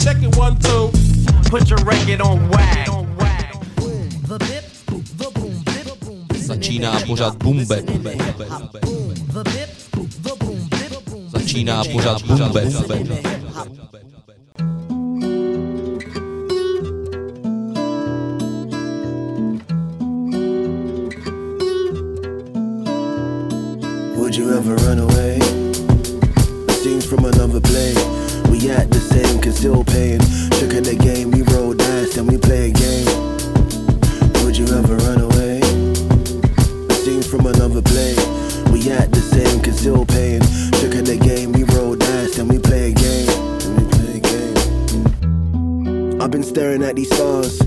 Check it one, two. Put your record on wag. Začíná pořád bumbe. Začíná pořád bumbe. Would you ever run away? Scenes from another play. We act the same, can still paying. Trick of the game, we roll dice, then we play a game. Would you ever run away? Scenes from another play. We act the same, can still paying. Trick of the game, we roll dice, then we play a game. Then we play a game. I've been staring at these stars.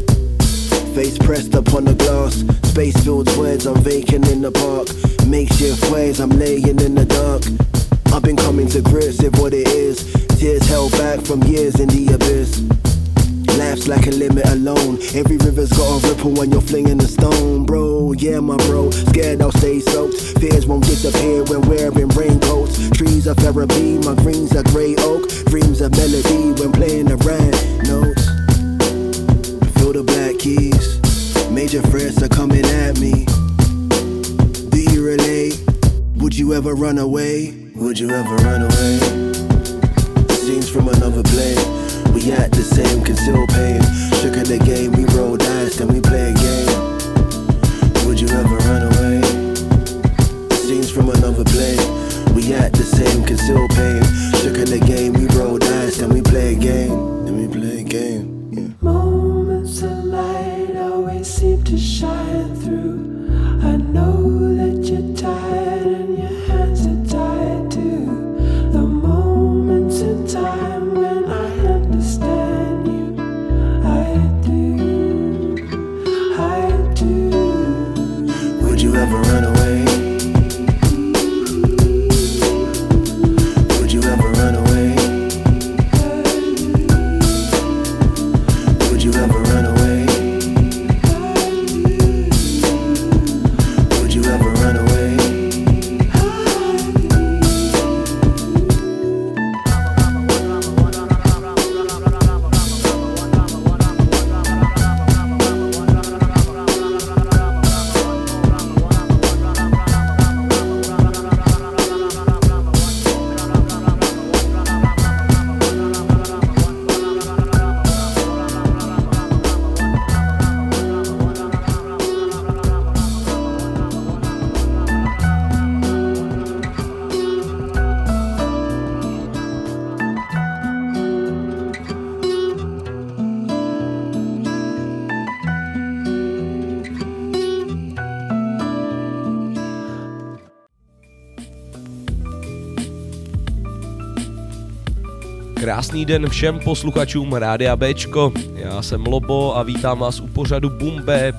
Krásný den všem posluchačům Rádia Bčko. Já jsem Lobo a vítám vás u pořadu Bumbe.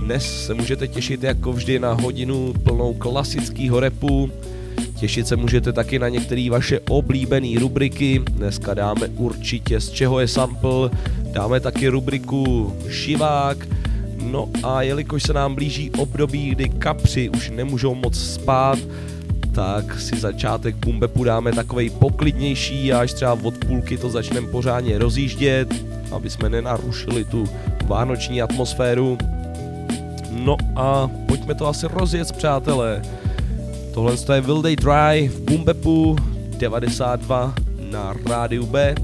Dnes se můžete těšit jako vždy na hodinu plnou klasického repu. Těšit se můžete taky na některé vaše oblíbené rubriky. Dneska dáme určitě z čeho je sample. Dáme taky rubriku Šivák. No a jelikož se nám blíží období, kdy kapři už nemůžou moc spát, tak si začátek bumbepu dáme takovej poklidnější a až třeba od půlky to začneme pořádně rozjíždět, aby jsme nenarušili tu vánoční atmosféru. No a pojďme to asi rozjet, přátelé. Tohle je Will They Dry v Bumbepu 92 na rádiu B.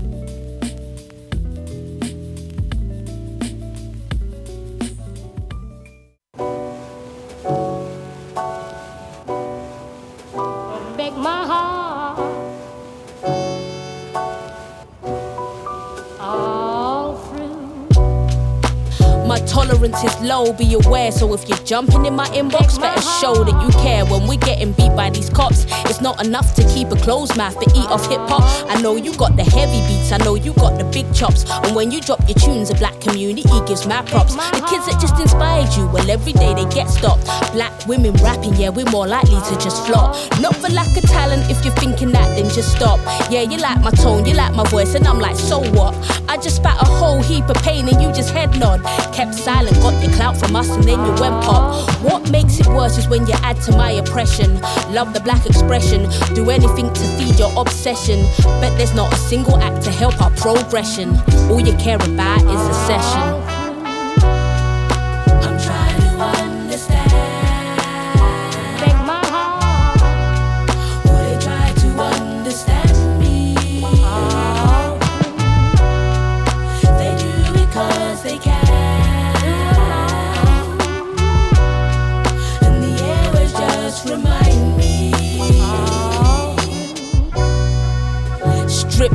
low, be aware. So if you're jumping in my inbox, better show that you care. When we're getting beat by these cops, it's not enough to keep a closed mouth to eat off hip hop. I know you got the heavy beats, I know you got the big chops. And when you drop your tunes, the black community gives mad props. The kids that just inspired you, well, every day they get stopped. Black women rapping, yeah, we're more likely to just flop. Not for lack of talent, if you're thinking that, then just stop. Yeah, you like my tone, you like my voice, and I'm like, so what? I just spat a whole heap of pain and you just head nod. Kept silent, got your clout from us and then you went pop. What makes it worse is when you add to my oppression. Love the black expression, do anything to feed your obsession. But there's not a single act to help our progression. All you care about is a session.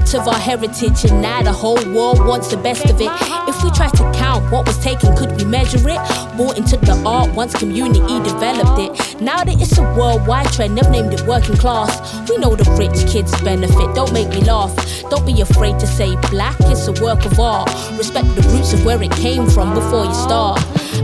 Stripped of our heritage, and now the whole world wants the best of it. If we try to count what was taken, could we measure it? Bought into the art once community developed it. Now that it's a worldwide trend, they've named it working class. We know the rich kids benefit, don't make me laugh. Don't be afraid to say black, it's a work of art. Respect the roots of where it came from before you start.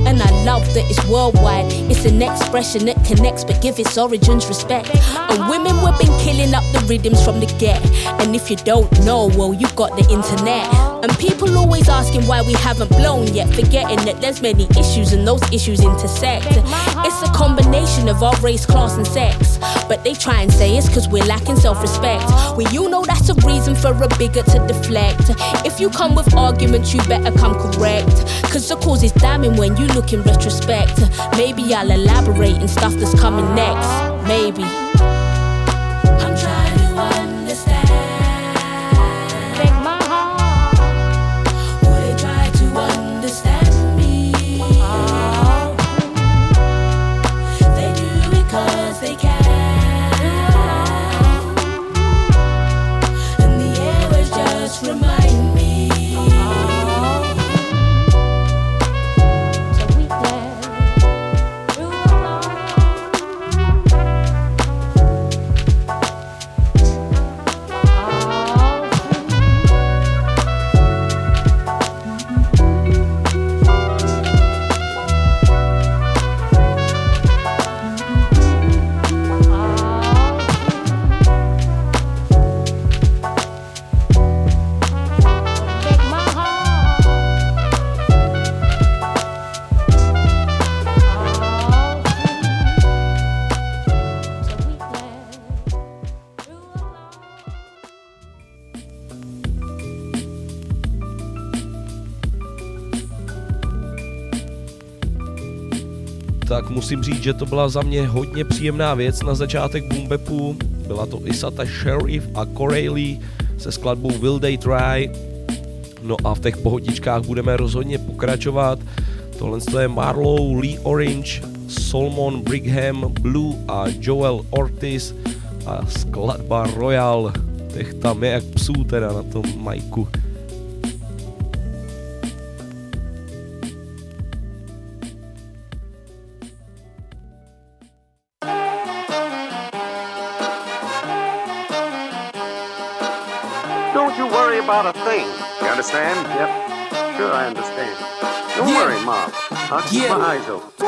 And I love that it's worldwide. It's an expression that connects, but give its origins respect. And women, we've been killing up the rhythms from the get. And if you don't know, well, you've got the internet. And people always asking why we haven't blown yet, forgetting that there's many issues and those issues intersect. It's a combination of our race, class, and sex. But they try and say it's cause we're lacking self respect. Well, you know that's a reason for a bigot to deflect. If you come with arguments, you better come correct. Cause the cause is damning when you look in retrospect. Maybe I'll elaborate in stuff that's coming next. Maybe. I'm trying tak musím říct, že to byla za mě hodně příjemná věc na začátek Boombepu. Byla to Isata Sheriff a Corelli se skladbou Will They Try. No a v těch pohodičkách budeme rozhodně pokračovat. Tohle je Marlow, Lee Orange, Solomon Brigham, Blue a Joel Ortiz a skladba Royal. Těch tam je jak psů teda na tom majku. Understand? Yep. Sure, I understand. Don't Yeah. worry, Mom. I'll keep Yeah. my eyes open.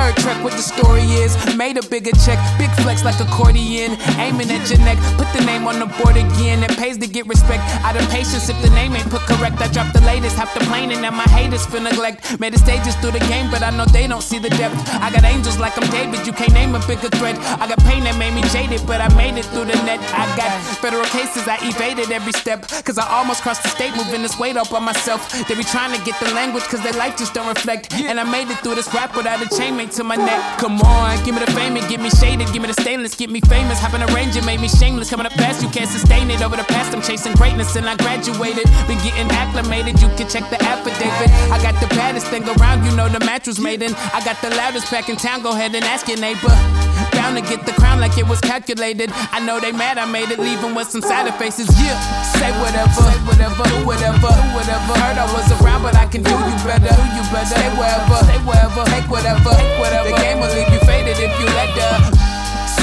Third track, what the story is. Made a bigger check, big flex like accordion. Aiming at your neck, put the name on the board again. It pays to get respect. Out of patience, if the name ain't put correct, I drop the latest. Half the plane and now my haters feel neglect. Made the stages through the game, but I know they don't see the depth. I got angels like I'm David, you can't name a bigger threat. I got pain that made me jaded, but I made it through the net. I got federal cases, I evaded every step. Cause I almost crossed the state, moving this weight up on myself. They be trying to get the language, cause their life just don't reflect. And I made it through this rap without a chainmate to my neck. Come on, give me the fame and get me shaded. Give me the stainless, get me famous. Having a range and made me shameless. Coming up fast, you can't sustain it. Over the past, I'm chasing greatness and I graduated. Been getting acclimated, you can check the affidavit. I got the baddest thing around, you know the match was made in. I got the loudest pack in town, go ahead and ask your neighbor. Bound to get the crown like it was calculated. I know they mad, I made it, leaving with some sadder faces. Yeah, say whatever, say whatever, do whatever, do whatever. Heard I was around, but I can do you better, do you better. Stay wherever, stay wherever, take whatever, take whatever. The game will leave you faded if you let the.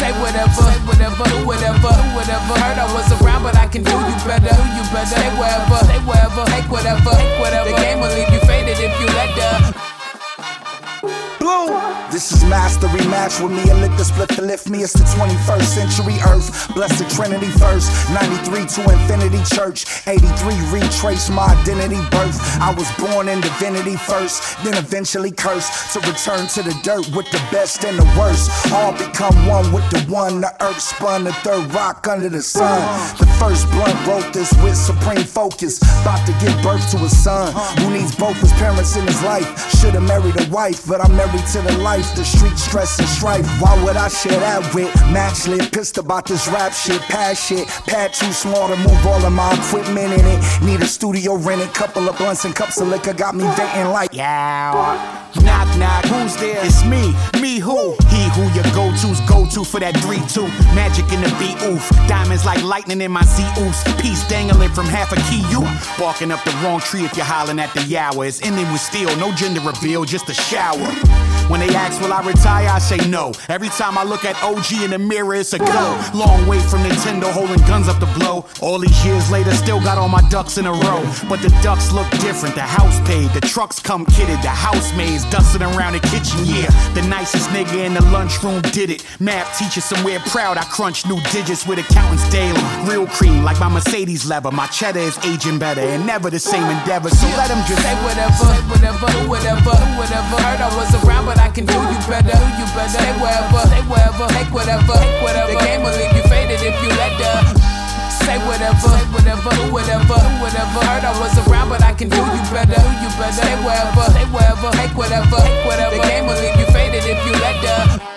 Say whatever, say whatever, do whatever, do whatever. Heard I was around, but I can do you better, do you better. Stay wherever, stay wherever, take whatever, take whatever. The game will leave you faded if you let the. Blue. This is mastery match with me lick the split to lift me. It's the 21st century earth. Bless the Trinity first. 93 to infinity church. 83 retrace my identity birth. I was born in divinity first, then eventually cursed to return to the dirt with the best and the worst. All become one with the one. The earth spun the third rock under the sun. The first blunt wrote this with supreme focus. About to give birth to a son who needs both his parents in his life. Should've married a wife, but I'm married to the life. The street stress and strife. Why would I share that with? Matchlit, pissed about this rap shit. Pass shit. Pad too small to move all of my equipment in it. Need a studio rented. Couple of blunts and cups of liquor got me venting like. Yeah. Knock, knock, who's there? It's me. Me who? He who your go-to's go-to for that 3-2. Magic in the beat, oof. Diamonds like lightning in my Z oofs. Peace dangling from half a key, you. Barking up the wrong tree if you're hollering at the yower. It's ending with steel, no gender reveal, just a shower. When they ask, will I retire? I say no. Every time I look at OG in the mirror, it's a go. Long way from Nintendo holding guns up to blow. All these years later, still got all my ducks in a row. But the ducks look different. The house paid, the trucks come kitted, the housemaids dusting around the kitchen. Yeah, the nicest nigga in the lunchroom did it. Math teacher somewhere proud. I crunch new digits with accountants daily. Real cream like my Mercedes leather. My cheddar is aging better and never the same endeavor. So let them just Say whatever, say whatever, do whatever, do whatever. Heard I was around, but I can do you better. Do you better? Stay wherever, stay wherever, take whatever, take whatever. The game will leave you faded if you let the. Say whatever, say whatever, do whatever, do whatever. Heard I was around, but I can do you better. Do you better? Stay wherever, stay wherever, take whatever, take whatever. The game will leave you faded if you let the.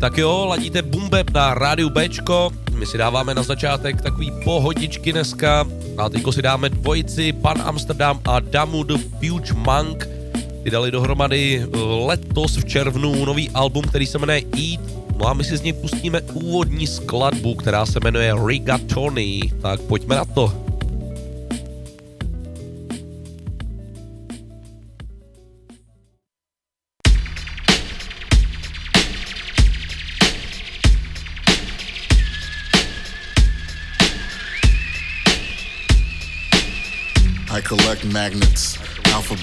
Tak jo, ladíte Bumbeb na rádiu Bčko. My si dáváme na začátek takový pohodičky dneska. A teďko si dáme dvojici Pan Amsterdam a Damu the Fuge Monk. Ty dali dohromady eh, letos v červnu nový album, který se jmenuje Eat. No a my si z něj pustíme úvodní skladbu, která se jmenuje Rigatoni. Tak pojďme na to.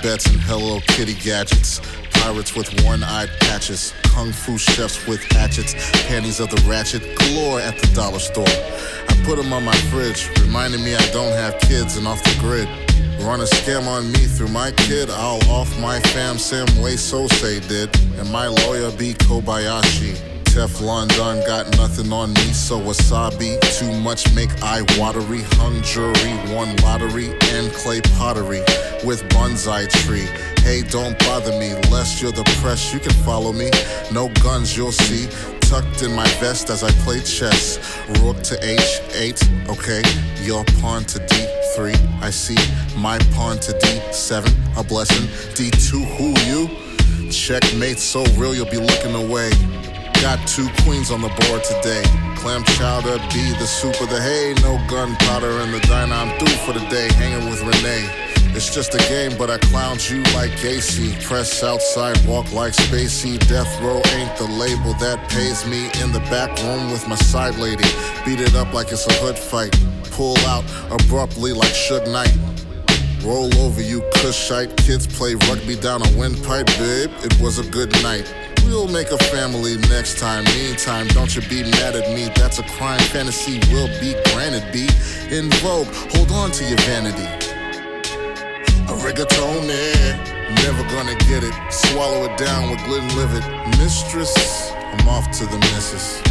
Alphabets, and Hello Kitty gadgets. Pirates with one-eyed patches, kung fu chefs with hatchets, panties of the ratchet, galore at the dollar store. I put them on my fridge, reminding me I don't have kids and off the grid. Run a scam on me through my kid, I'll off my fam same way Söze did, and my lawyer be Kobayashi. Teflon done got nothing on me, so wasabi. Too much make eye watery. Hung jury, won lottery, and clay pottery with bonsai tree. Hey, don't bother me, lest you're the press, you can follow me. No guns, you'll see. Tucked in my vest as I play chess. Rook to H8, okay. Your pawn to D3, I see. My pawn to D7, a blessing. D2, who you? Checkmate so real you'll be looking away. Got two queens on the board today. Clam chowder, be the soup of the hay. No gunpowder in the diner. I'm through for the day, hanging with Renee. It's just a game, but I clowned you like Casey. Press outside, walk like Spacey. Death row ain't the label that pays me. In the back room with my side lady. Beat it up like it's a hood fight. Pull out abruptly like Suge Knight. Roll over you Kushite. Kids play rugby down a windpipe, babe. It was a good night. We'll make a family next time. Meantime, don't you be mad at me. That's a crime fantasy. Will be granted, be in vogue. Hold on to your vanity. A rigatoni, eh? never gonna get it. Swallow it down with Glenlivet. Mistress, I'm off to the missus.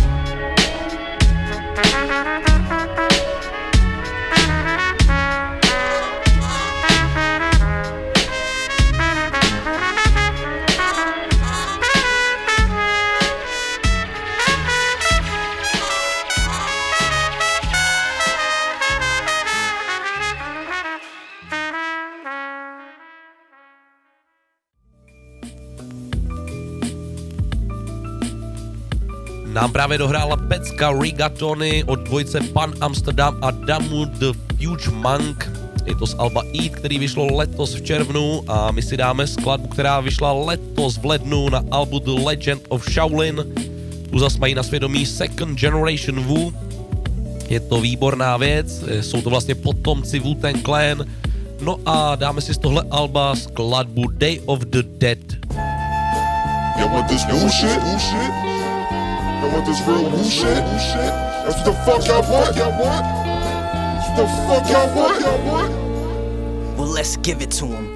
Nám právě dohrála pecka Rigatony od dvojce Pan Amsterdam a Damu The Fuge Monk. Je to z Alba Eat, který vyšlo letos v červnu a my si dáme skladbu, která vyšla letos v lednu na albu The Legend of Shaolin. Tu zas mají na svědomí Second Generation Wu. Je to výborná věc, jsou to vlastně potomci Wu-Tang Clan. No a dáme si z tohle alba skladbu Day of the Dead. Bullshit? Y'all want this real bullshit? Bullshit? That's what the fuck y'all want? That's what the fuck? Y'all want? Well, let's give it to him.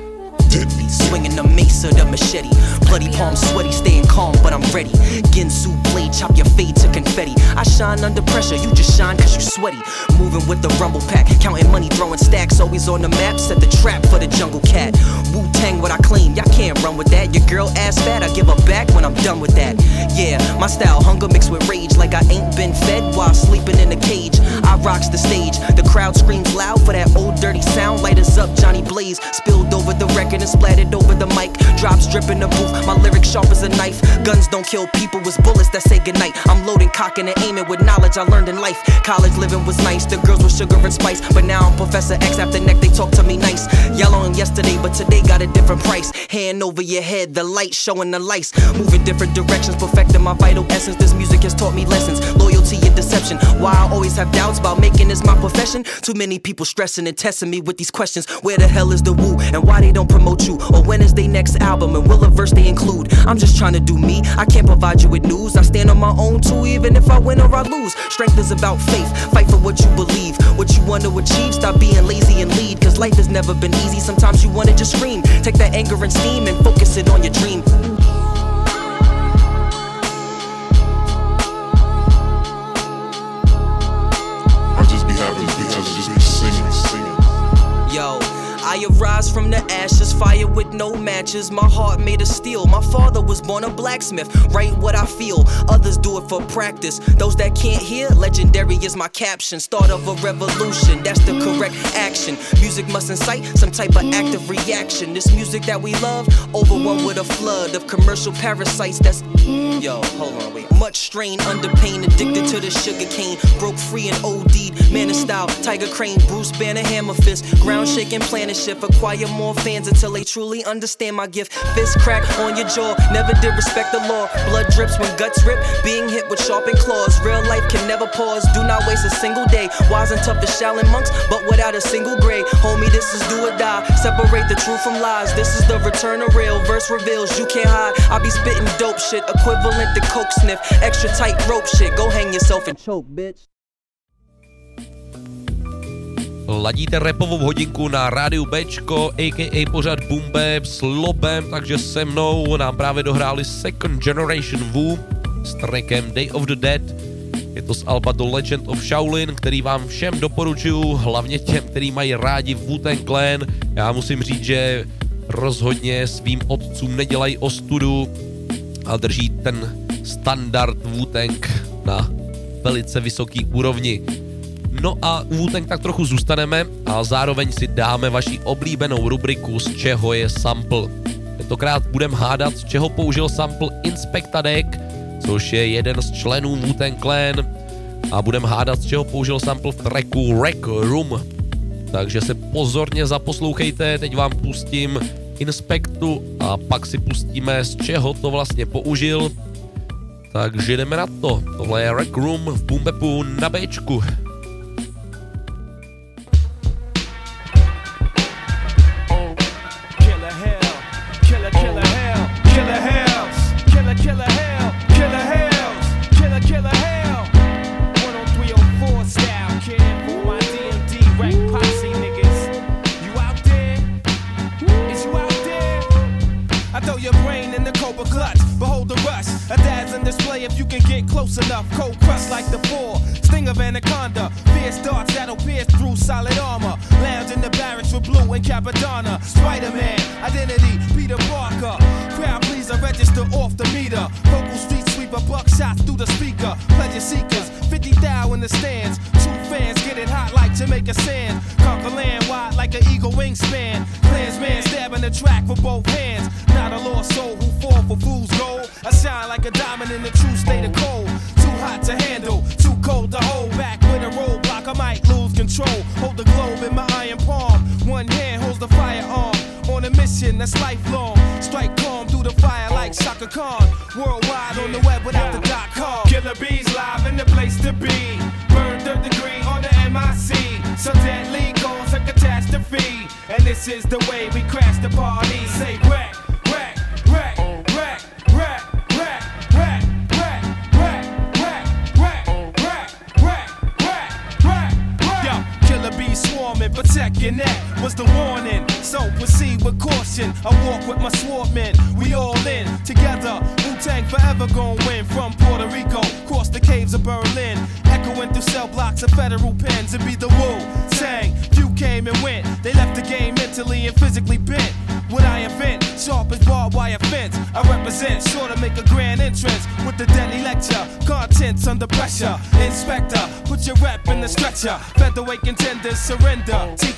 Swinging the mace or the machete. Bloody palms sweaty, staying calm, but I'm ready. Ginsu blade, chop your fade to confetti. I shine under pressure, you just shine cause you sweaty. Moving with the rumble pack, counting money, throwing stacks. Always on the map, set the trap for the jungle cat. Wu Tang, what I claim, y'all can't run with that. Your girl ass fat, I give her back when I'm done with that. Yeah, my style, hunger mixed with rage, like I ain't been fed while sleeping in a cage. I rocks the stage, the crowd screams loud for that old dirty sound. Light us up, Johnny Blaze, spilled over the record and splattered over the mic. Drops drip in the booth, my lyrics sharp as a knife. Guns don't kill people, it's bullets that say goodnight. I'm loading, cocking, and aiming with knowledge I learned in life. College living was nice, the girls were sugar and spice. But now I'm Professor X after neck, they talk to me nice. Yellow on yesterday, but today got a different price. Hand over your head, the light showing the lights. Moving different directions, perfecting my vital essence. This music has taught me lessons, loyalty and deception. Why I always have doubts about making this my profession. Too many people stressing and testing me with these questions. Where the hell is the woo? And why they don't promote you? Or when is their next album? And will a verse they include? I'm just trying to do me. I can't provide you with news. I stand on my own too, even if I win or I lose. Strength is about faith. Fight for what you believe. What you want to achieve. Stop being lazy and lead. Cause life has never been easy. Sometimes you wanna just scream. Take that anger and steam and focus it on your dream. I arise from the ashes, fire with no matches. My heart made of steel. My father was born a blacksmith. Write what I feel, others do it for practice. Those that can't hear, legendary is my caption. Start of a revolution, that's the correct action. Music must incite some type of active reaction. This music that we love, overwhelmed with a flood of commercial parasites. That's yo, hold on, wait. Much strain, under pain, addicted to the sugar cane. Broke free and OD'd. Man of style, Tiger Crane, Bruce Banner, Hammer Fist. Ground shaking, planet shift. Acquire more fans until they truly understand my gift. Fist crack on your jaw, never did respect the law. Blood drips when guts rip, being hit with sharpened claws. Real life can never pause, do not waste a single day. Wise and tough as Shaolin monks, but without a single grade. Homie, this is do or die. Separate the truth from lies. This is the return of real. Verse reveals you can't hide. I be spitting dope shit, equivalent to coke sniff. Extra tight rope shit. Go hang yourself and choke, bitch. Ladíte repovou hodinku na rádiu Bčko, a.k.a. pořad Bumbe s Lobem, takže se mnou nám právě dohráli Second Generation Wu s trackem Day of the Dead. Je to z Alba The Legend of Shaolin, který vám všem doporučuju, hlavně těm, který mají rádi Wu-Tang Clan. Já musím říct, že rozhodně svým otcům nedělají ostudu a drží ten standard Wu-Tang na velice vysoký úrovni. No a u Wu-Tang tak trochu zůstaneme a zároveň si dáme vaši oblíbenou rubriku z čeho je sample. Tentokrát budeme hádat, z čeho použil sample Inspecta Deck, což je jeden z členů Wu-Tang Clan a budeme hádat, z čeho použil sample v tracku Rec Room. Takže se pozorně zaposlouchejte, teď vám pustím Inspektu a pak si pustíme, z čeho to vlastně použil. Takže jdeme na to. Tohle je Rec Room v Bumbepu na Bčku.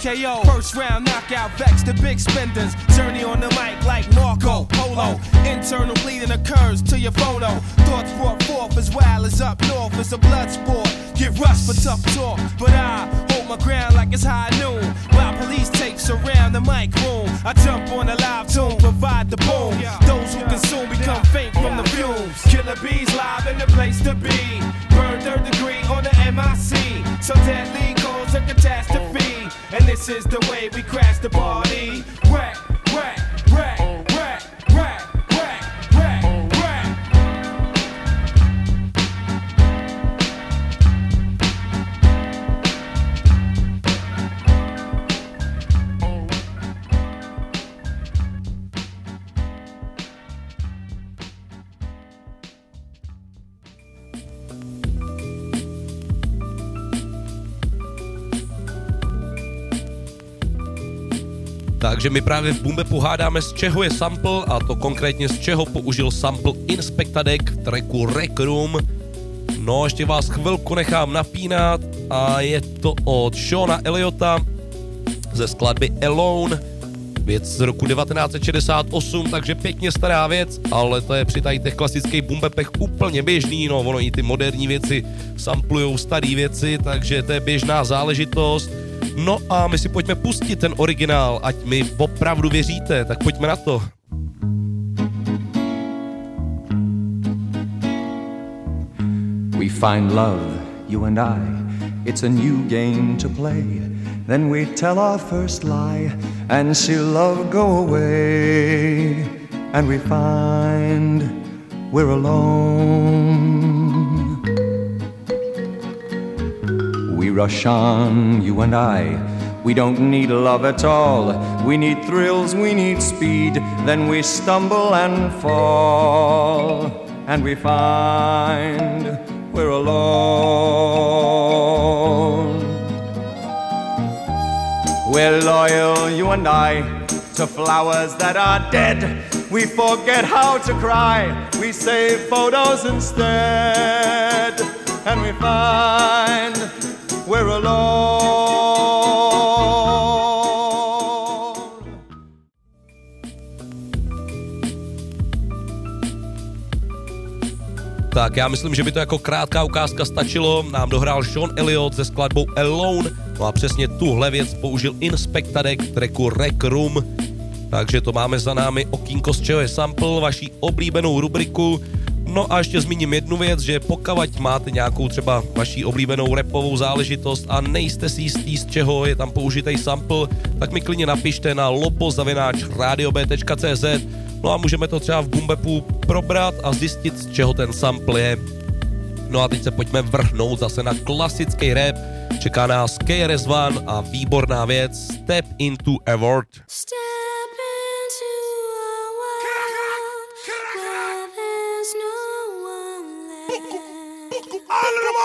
TKO, first round knockout, vex the big spenders. Journey on the mic like Marco Polo. Internal bleeding occurs to your photo. Thoughts brought forth as wild as up north. It's a blood sport. Get rushed for tough talk, but I hold my ground like it's high noon. While police tapes surround the mic room, I jump on a live tune, provide the boom. Those who consume become faint from the fumes. Killer bees live in the place to be. Burn third degree on the MIC. So deadly cause a catastrophe. And this is the way we crash the party. Whack, whack, whack, Takže my právě v Bumbe pohádáme, z čeho je sample, a to konkrétně z čeho použil sample Inspectadek v tracku Rec Room. No, ještě vás chvilku nechám napínat a je to od Shona Eliota ze skladby Alone, věc z roku 1968, takže pěkně stará věc, ale to je při tady těch klasických bumbepech úplně běžný, no ono i ty moderní věci samplujou staré věci, takže to je běžná záležitost. No a my si pojďme pustit ten originál, ať mi opravdu věříte, tak pojďme na to. We find love, you and I. It's a new game to play. Then we tell our first lie and see love go away. And we find we're alone. Rush on, you and I. We don't need love at all. We need thrills, we need speed. Then we stumble and fall. And we find we're alone. We're loyal, you and I, to flowers that are dead. We forget how to cry, we save photos instead. And we find we're alone. Tak já myslím, že by to jako krátká ukázka stačilo. Nám dohrál Sean Elliott se skladbou Alone. No a přesně tuhle věc použil Inspectadek tracku Rec Room. Takže to máme za námi okýnko z čeho je sample, vaší oblíbenou rubriku. No a ještě zmíním jednu věc, že pokud máte nějakou třeba vaší oblíbenou repovou záležitost a nejste si jistý, z čeho je tam použitý sample, tak mi klidně napište na lopozavináč.radiob.cz No a můžeme to třeba v Bumbepu probrat a zjistit, z čeho ten sample je. No a teď se pojďme vrhnout zase na klasický rap. Čeká nás KRS-One a výborná věc Step into a World. Step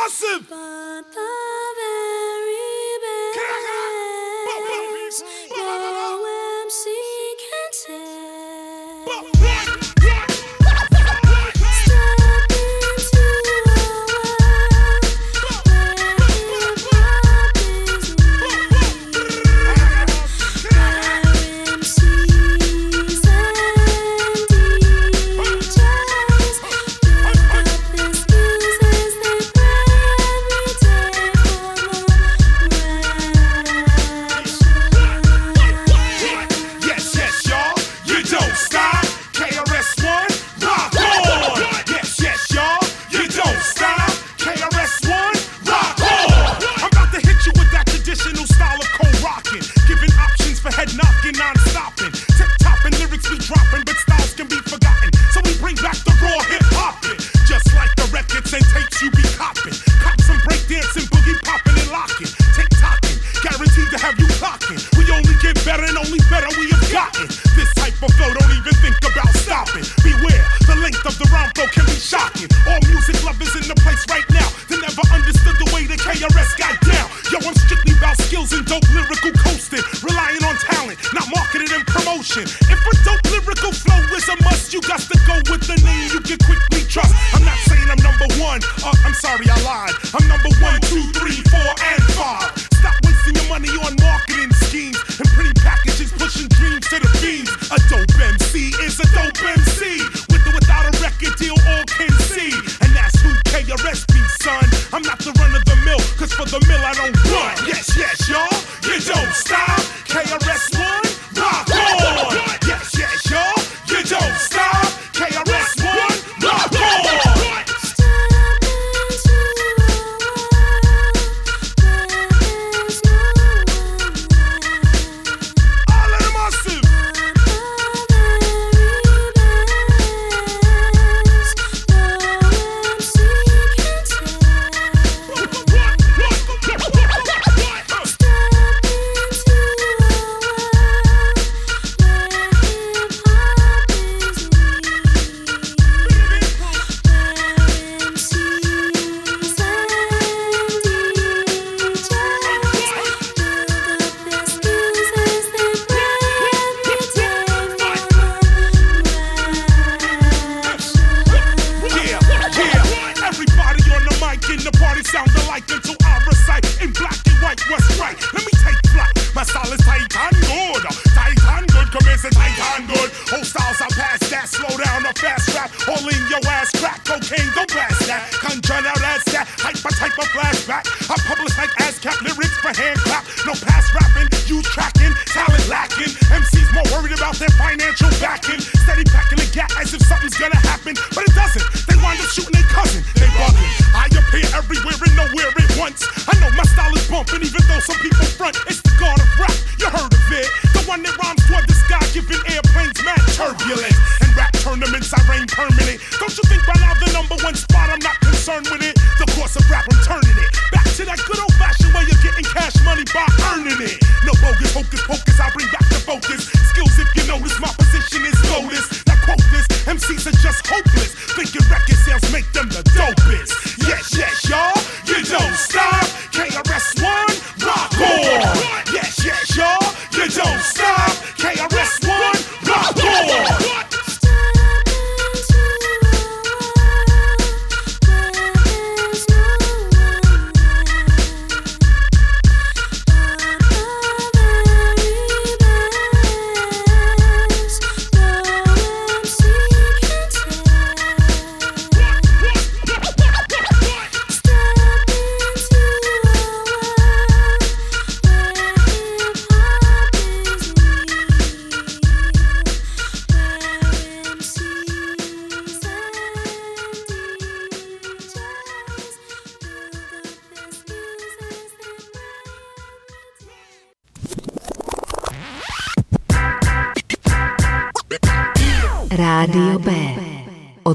awesome.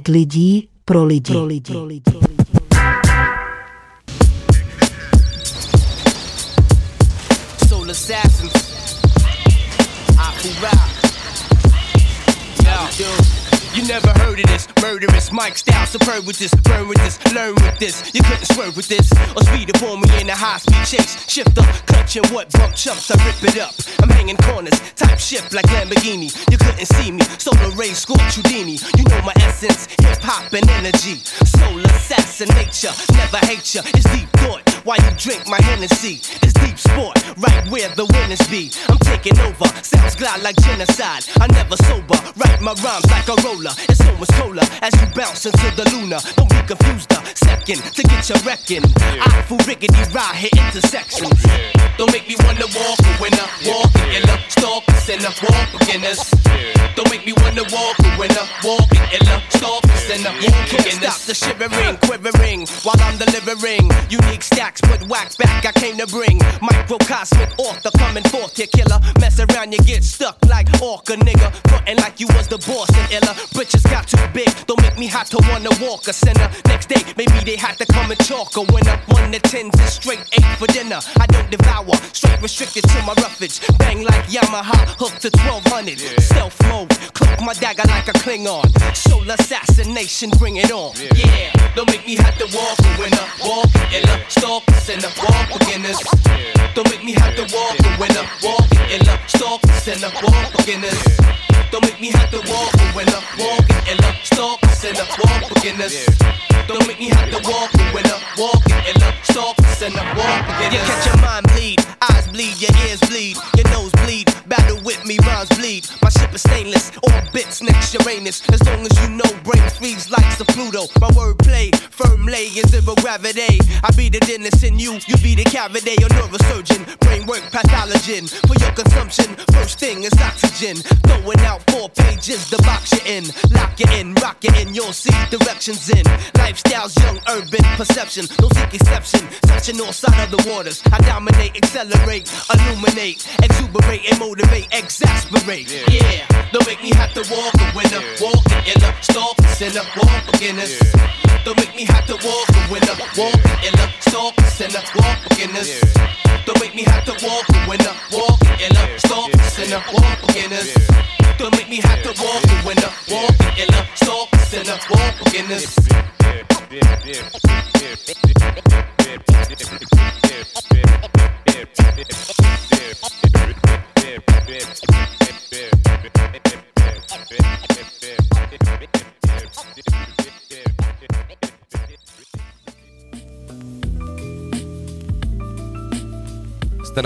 Od lidí pro lidi. Pro lidi. Soul assassins. Aku rap. Yo. You never heard of this murderous mic style, superb with this, burn with this, learn with this. You couldn't swerve with this, or speed up on me in a high speed chase. Shift up, clutching what bump chumps, I rip it up. I'm hanging corners, type shift like Lamborghini. You couldn't see me, solar rays, scorch Houdini. You know my essence, hip hop and energy. Soul assassin nature, never hate ya. It's deep thought, why you drink my Hennessy. It's deep sport, right where the winners be. I'm taking over, sounds glide like genocide. I never sober, write my rhymes like a roller. It's so much cola as you bounce into the lunar. Don't be confused a second to get your wrecking. I fool rickety ride hit intersection. Don't make me wanna walk a winner, walk a iller, stalk a sinner, walk beginners. Don't make me wanna walk a winner, walk a iller, stalk a sinner, walk beginners. Stop the shivering, quivering while I'm delivering. Unique stacks, put wax back, I came to bring. Microcosmic author coming forth here, killer. Mess around, you get stuck like orca nigga. Frontin' like you was the boss and illa. Britches got too big, don't make me have to wanna walk a center. Next day, maybe they had to come and talk. Or when up one to ten to straight eight for dinner. I don't devour, straight restricted to my roughage. Bang like Yamaha, hooked to 1200. Stealth mode, cook my dagger like a Klingon. Soul assassination, bring it on. Yeah, don't make me have to walk a winner. Walk illa, stalk, send up, walk beginners. Don't make me have to walk a winner. Walk illa, stalk, send up, walk beginners. Don't make me have to walk a winner. Walk illa, stalk, send up, walk beginners. Don't make me have to walk a winner. Walk illa, stalk, send up, walk beginners. You catch your mind bleed, eyes bleed, your ears bleed, your nose bleed. Battle with me, rhymes bleed. My ship is stainless, all bits next Uranus. As long as you know, brain freeze like the Pluto. My wordplay, firm lay in zero gravity. I be the dentist in you, you be the cavity, your neurosurgeon. Brain work pathologen for your consumption. First thing is oxygen. Throwing out four pages, the box you're in. Lock you in, rock you in, you'll see directions in. Lifestyles, young urban perception, no seek exception. Touching all side of the waters. I dominate, accelerate, illuminate, exuberate, and motivate, exasperate. Yeah, don't make me have to walk a winner, walk an illa, stalk a sinner, walk beginners. Don't make me have to walk a winner, walk an illa, stalk a sinner, walk beginners. Don't make me have to walk a winner, walk an illa, stalk a sinner, walk beginners. Don't make me have to walk a winner, walk an illa, stalk a sinner, walk beginners.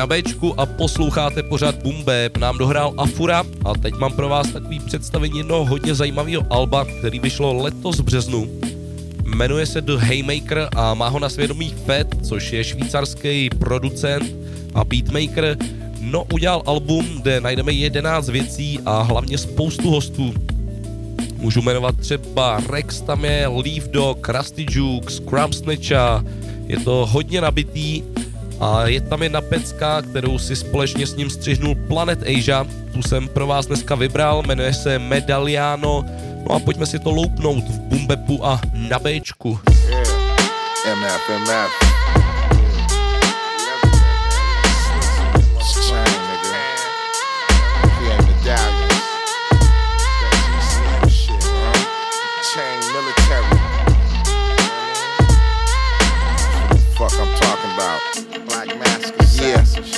Na Bčku a posloucháte pořád Bumbeb. Nám dohrál Afura a teď mám pro vás takový představení jednoho hodně zajímavého alba, který vyšlo letos v březnu. Jmenuje se The Haymaker a má ho na svědomí Fed, což je švýcarský producent a beatmaker. No, udělal album, kde najdeme 11 věcí a hlavně spoustu hostů. Můžu jmenovat třeba Rex tam je, Leaf Dog, Krusty Juke, Scrum Snatcha. Je to hodně nabitý a je tam jedna pecka, kterou si společně s ním střihnul Planet Asia. Tu jsem pro vás dneska vybral, jmenuje se Medaliano. No a pojďme si to loupnout v Bumbepu a na Bčku. MF, MF. Assassin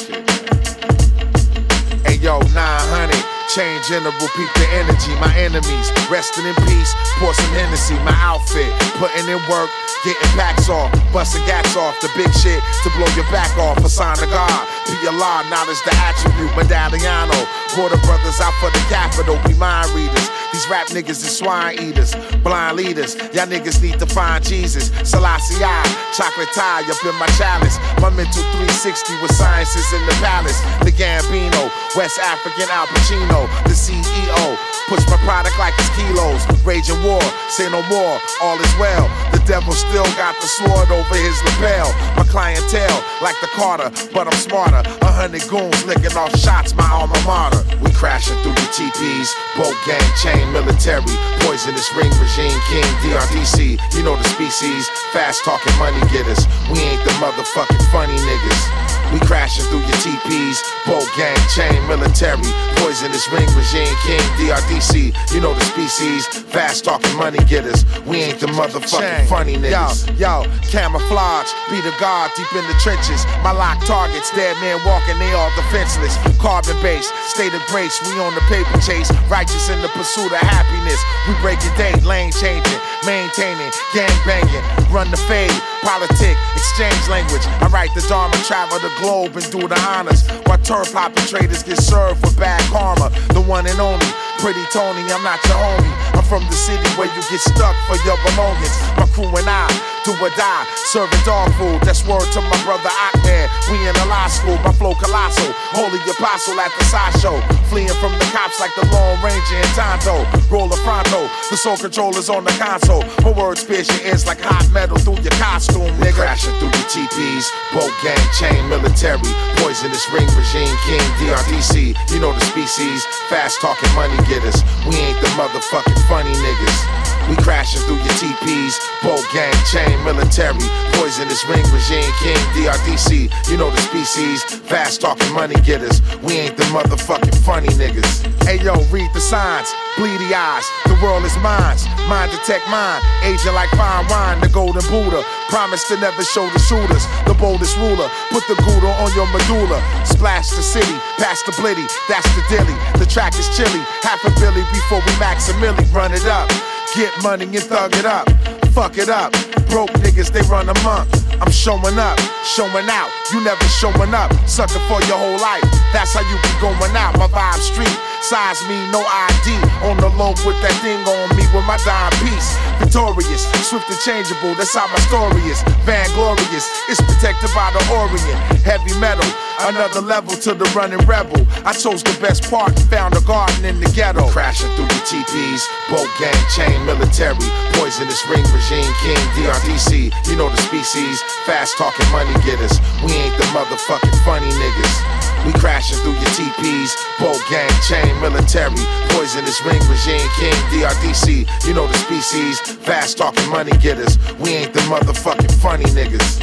900. Chain general, peep the energy. My enemies resting in peace. Pour some Hennessy. My outfit putting in work. Getting packs off, busting gats off, the big shit to blow your back off. A sign of God, be Allah, knowledge the attribute. Medalliano, Border brothers out for the capital, be mind readers. These rap niggas is swine eaters, blind leaders. Y'all niggas need to find Jesus. Selassie I, chocolate tie up in my chalice. My mental 360 with sciences in the palace. The Gambino, West African Al Pacino, the CEO. Push my product like it's kilos. Raging war, say no more, all is well. The devil still got the sword over his lapel. My clientele, like the Carter, but I'm smarter. A hundred goons licking off shots, my alma mater. We crashing through the TPs, boat gang, chain, military, poisonous ring regime, king, DRDC. You know the species, fast talking money getters. We ain't the motherfucking funny niggas. We crashing through your TPs, boat gang, chain, military, poisonous ring regime, king, DRDC. You know the species, fast talking money getters. We ain't the motherfucking funny niggas. Yo, yo, camouflage, be the guard deep in the trenches. My lock targets, dead men walking, they all defenseless. Carbon base, state grace, we on the paper chase. Righteous in the pursuit of happiness. We breaking day, lane changing, maintaining, gang banging, run the fade, politic, exchange language. I write the Dharma, travel the globe and do the honors. While turf perpetrators get served with bad karma. The one and only, pretty Tony, I'm not your homie. I'm from the city where you get stuck for your belongings. My crew and I do or die. Serving dog food, that's word to my brother Ahmed. We in the law school, my flow colossal. Holy apostle at the side show. Fleeing from the cops like the Lone Ranger and Tonto. Roll a pronto, the soul controllers on the console. My words pierce your ears like hot metal through your costume, nigga. Crashing through your TPs, boat gang, chain military. Poisonous ring regime, king, DRDC. You know the species, fast talking money getters. We ain't the motherfucking funny niggas. We crashing through your TPs, boat gang, chain military, poisonous ring regime, king, DRDC. You know the species, fast talking money getters. We ain't the motherfucking funny niggas. Hey yo, read the signs, bleedy eyes. The world is mine, mind detect mine. Aging like fine wine, the golden Buddha. Promise to never show the shooters, the boldest ruler. Put the Gouda on your medulla. Splash the city, past the blitty, that's the dilly. The track is chilly, half a billy before we max a milli. Run it up, get money and thug it up. Fuck it up, broke niggas they run amok. I'm showing up, showing out. You never showing up, sucker for your whole life. That's how you be going out. My vibe street, size me no ID. On the low with that thing on me with my dime piece. Victorious, swift and changeable. That's how my story is. Vanglorious, it's protected by the Orient. Heavy metal, another level to the running rebel. I chose the best part, found a garden in the ghetto. Crashing through the TPs, boat gang, chain military, poisonous ring regime, king, DRDC. You know the species, fast talking money getters. We ain't the motherfucking funny niggas. We crashing through your TPs, boat gang, chain military, poisonous ring regime, king, DRDC. You know the species, fast talking money getters. We ain't the motherfucking funny niggas.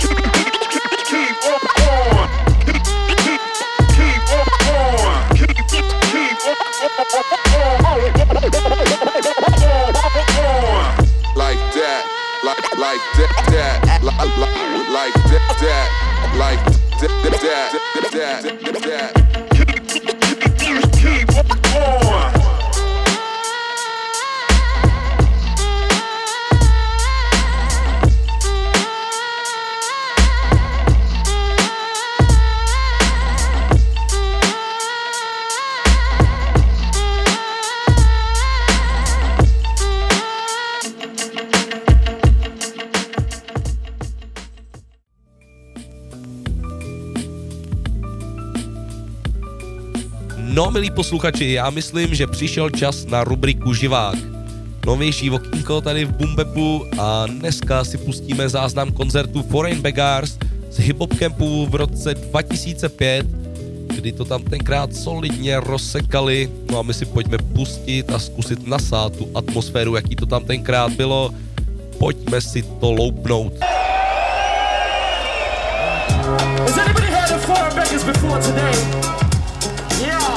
Keep on. Keep, keep, keep on. Keep, keep on. Like that. Like, like that, that, like, like, that, that, like that, that, that, that. No, milí posluchači, já myslím, že přišel čas na rubriku Živák. Novější okýnko tady v Bumbepu a dneska si pustíme záznam koncertu Foreign Beggars z Hip Hop Campu v roce 2005, kdy to tam tenkrát solidně rozsekali. No a my si pojďme pustit a zkusit nasát tu atmosféru, jaký to tam tenkrát bylo. Pojďme si to loupnout. Has anybody heard of foreign beggars before today? Yeah.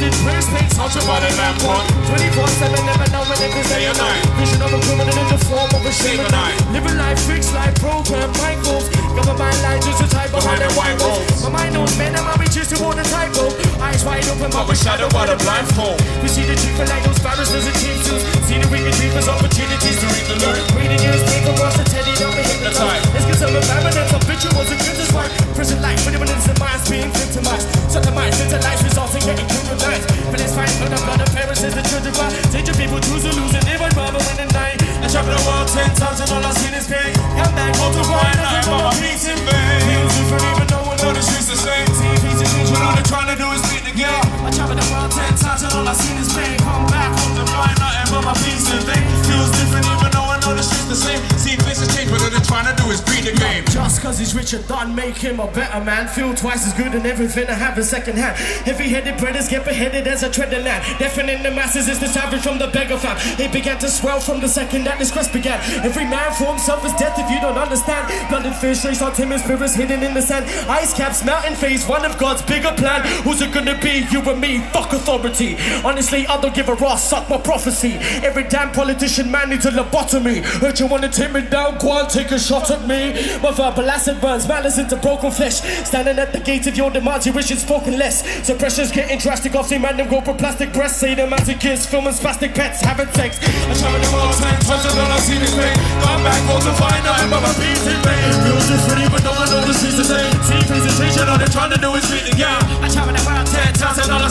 Frosted, press paints, out your body lamp on. 24 7, never know when it is day or night. Vision of a criminal in the form of a night. Living life, fixed life, program, Michaels. Governed by light, just a type behind that white robe. My mind knows, man, I'm out just to want a typo. Eyes wide open, but we're shadowed by the blindfold. We see the truth like those barristers and team suits. See the wicked dreamers, opportunities to read the loot. Reading newspaper, watch the teddy, don't be hypnotized. Let's get some evidence of rituals and goodness right. Prison life, for the minutes and minds being victimized. Set the minds into life, results in getting criminalized. But it's fine, for the blood of parents is the children right. Teaching people choose to lose and live on in the night. I travel the world ten times and all I seen is pain. Come back, go to one night, but my peace in vain. Feels different, even though we know the streets same. TV's and things, what all they're trying to do is beat the game. I travel the world ten times and all I seen is pain. Come back, home to find nothing but my peace in vain. Feels different, even though I know the streets the same. See faces change, but all they're trying to do is beat the game. Just cause he's rich and done, make him a better man. Feel twice as good in everything I have in second hand. Heavy headed brothers get beheaded as a tread the land. Deafening the masses is the savage from the beggar fam. It began to swell from the second that this quest began. Every man for himself is death if you don't understand. Blooded fish, chased on timid spirits hidden in the sand. Ice caps, phase, one of God's bigger plan. Who's it gonna be? You and me, fuck authority. Honestly, I don't give a ass, suck my prophecy. Every damn politician man needs a lobotomy. Heard you wanna take me down, go on, take a shot at me. My verbal acid burns. Malice into broken flesh. Standing at the gate of your demands, your wishes spoken less. So pressure's getting drastic. I've seen man them go for plastic breasts. Say them as kids, filming spastic pets, having sex. I travel them all ten times and all I see is pain. Come back home to find out but my peace in vain. Feels different, but no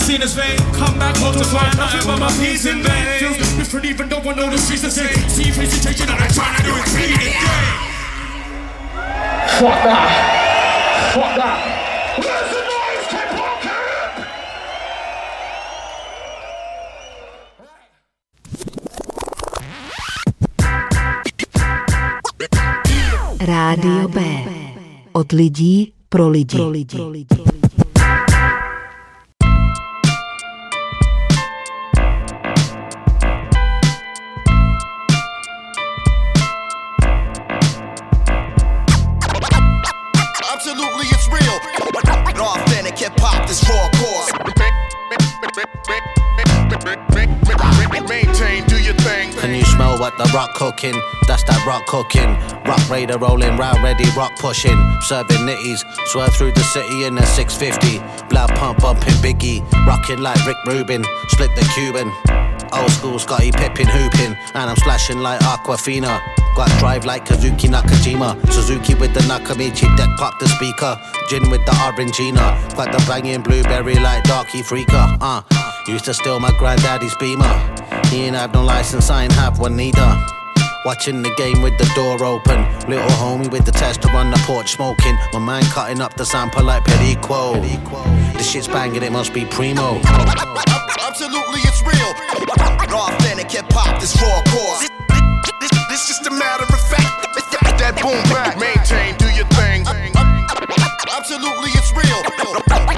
seen is vain. Come back home to find nothing but my peace in vain. Feels different, even though I know the streets the same. See presentation, all they're trying to do is beat the game. Fuck that. Fuck that. Where's the noise, hip-hop? Rádio B. Od lidí pro lidi. Pro lidi. Absolutely, it's real. Authentic hip hop, this raw course. Maintain, do your thing. Can you smell what the rock cooking? That's that rock cooking. Rock raider rolling round, ready, rock pushing. Serving nitties, swerve through the city in a 650. Blood pump bumping Biggie, rocking like Rick Rubin. Split the Cuban. Old school Scottie Pippen hooping, and I'm splashing like Aquafina. Got drive like Kazuki Nakajima. Suzuki with the Nakamichi deck, pop the speaker. Gin with the Orangina. Got the banging blueberry like Darky Freaker. Uh, used to steal my granddaddy's beamer. He ain't have no license, I ain't have one neither. Watching the game with the door open. Little homie with the tester on the porch smoking. My man cutting up the sample like Perico. The shit's banging, it must be primo. Absolutely, it's real. Raw, Authentic hip hop, this raw course. This, this just a matter of fact. That boom back. Maintain, do your thing. Absolutely, it's real.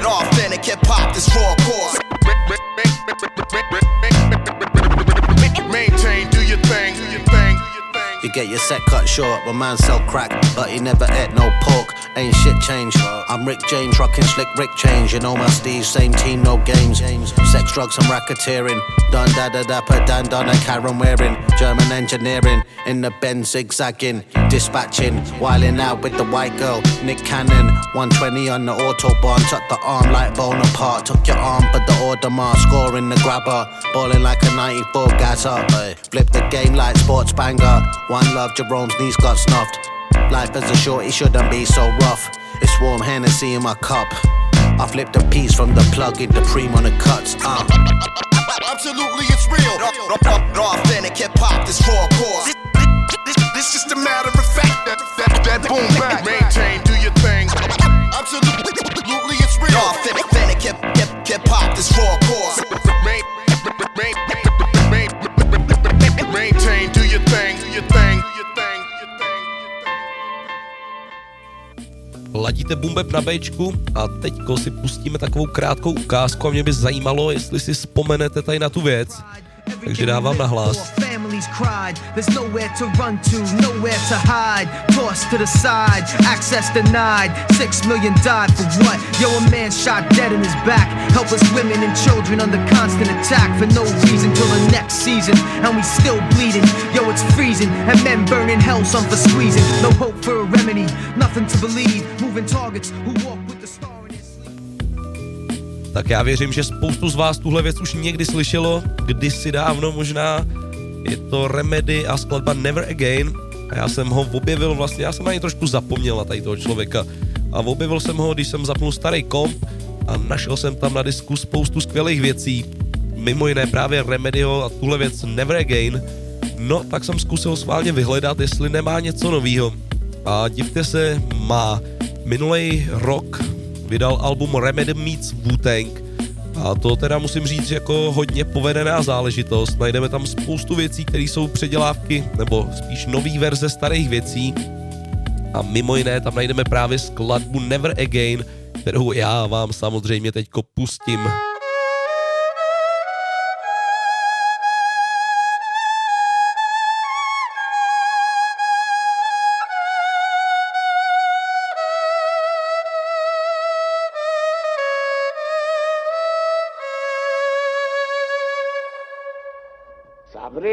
Raw, Authentic hip hop, this raw course. Get your set cut short, my man sell crack, but he never ate no pork. Ain't shit changed. I'm Rick James, rocking slick Rick change. You know my Steve, same team, no games. Sex, drugs, and racketeering. Dun da da da pa dan a Karen wearing. German engineering in the Benz zigzagging, dispatching, whiling out with the white girl. Nick Cannon, 120 on the autobahn, tuck the arm like Bonaparte. Took your arm, but the Audemars, scoring the grabber, balling like a 94 gasser. Flip the game like sports banger. Love, Jerome's knees got snuffed. Life as a shorty shouldn't be so rough. It's warm Hennessy in my cup. I flipped a piece from the plug into cream on the cuts. Uh. Absolutely, it's real. Authentic hip hop, this raw course. This, this just a matter of fact. That, that, that boom back. Maintain, do your thing. Absolutely, it's real. Authentic hip, hip, hip hop, this raw course. Ladíte Bumbeb na Bčku a teďko si pustíme takovou krátkou ukázku a mě by zajímalo, jestli si vzpomenete tady na tu věc. Takže dávám na hlas. Families cried, there's nowhere to run to, nowhere to hide. Tossed to the side, access denied. Six million died for what? Yo, a man shot dead in his back. Helpless women and children under constant attack for no reason till the next season. And we still bleeding. Yo, it's freezing. And men burning hell, some for squeezing. No hope for a remedy, nothing to believe. Moving targets who walk with the star. Tak já věřím, že spoustu z vás tuhle věc už někdy slyšelo, kdysi dávno možná. Je to Remedy a skladba Never Again. A já jsem ho objevil vlastně, já jsem něj trošku zapomněl na tady toho člověka. A objevil jsem ho, když jsem zapnul starý komp a našel jsem tam na disku spoustu skvělých věcí. Mimo jiné právě Remedyho a tuhle věc Never Again. No, tak jsem zkusil sválně vyhledat, jestli nemá něco novýho. A divte se, má. Minulý rok vydal album Remedy Meets Wu-Tang a to teda musím říct jako hodně povedená záležitost. Najdeme tam spoustu věcí, které jsou předělávky, nebo spíš nový verze starých věcí. A mimo jiné tam najdeme právě skladbu Never Again, kterou já vám samozřejmě teďko pustím.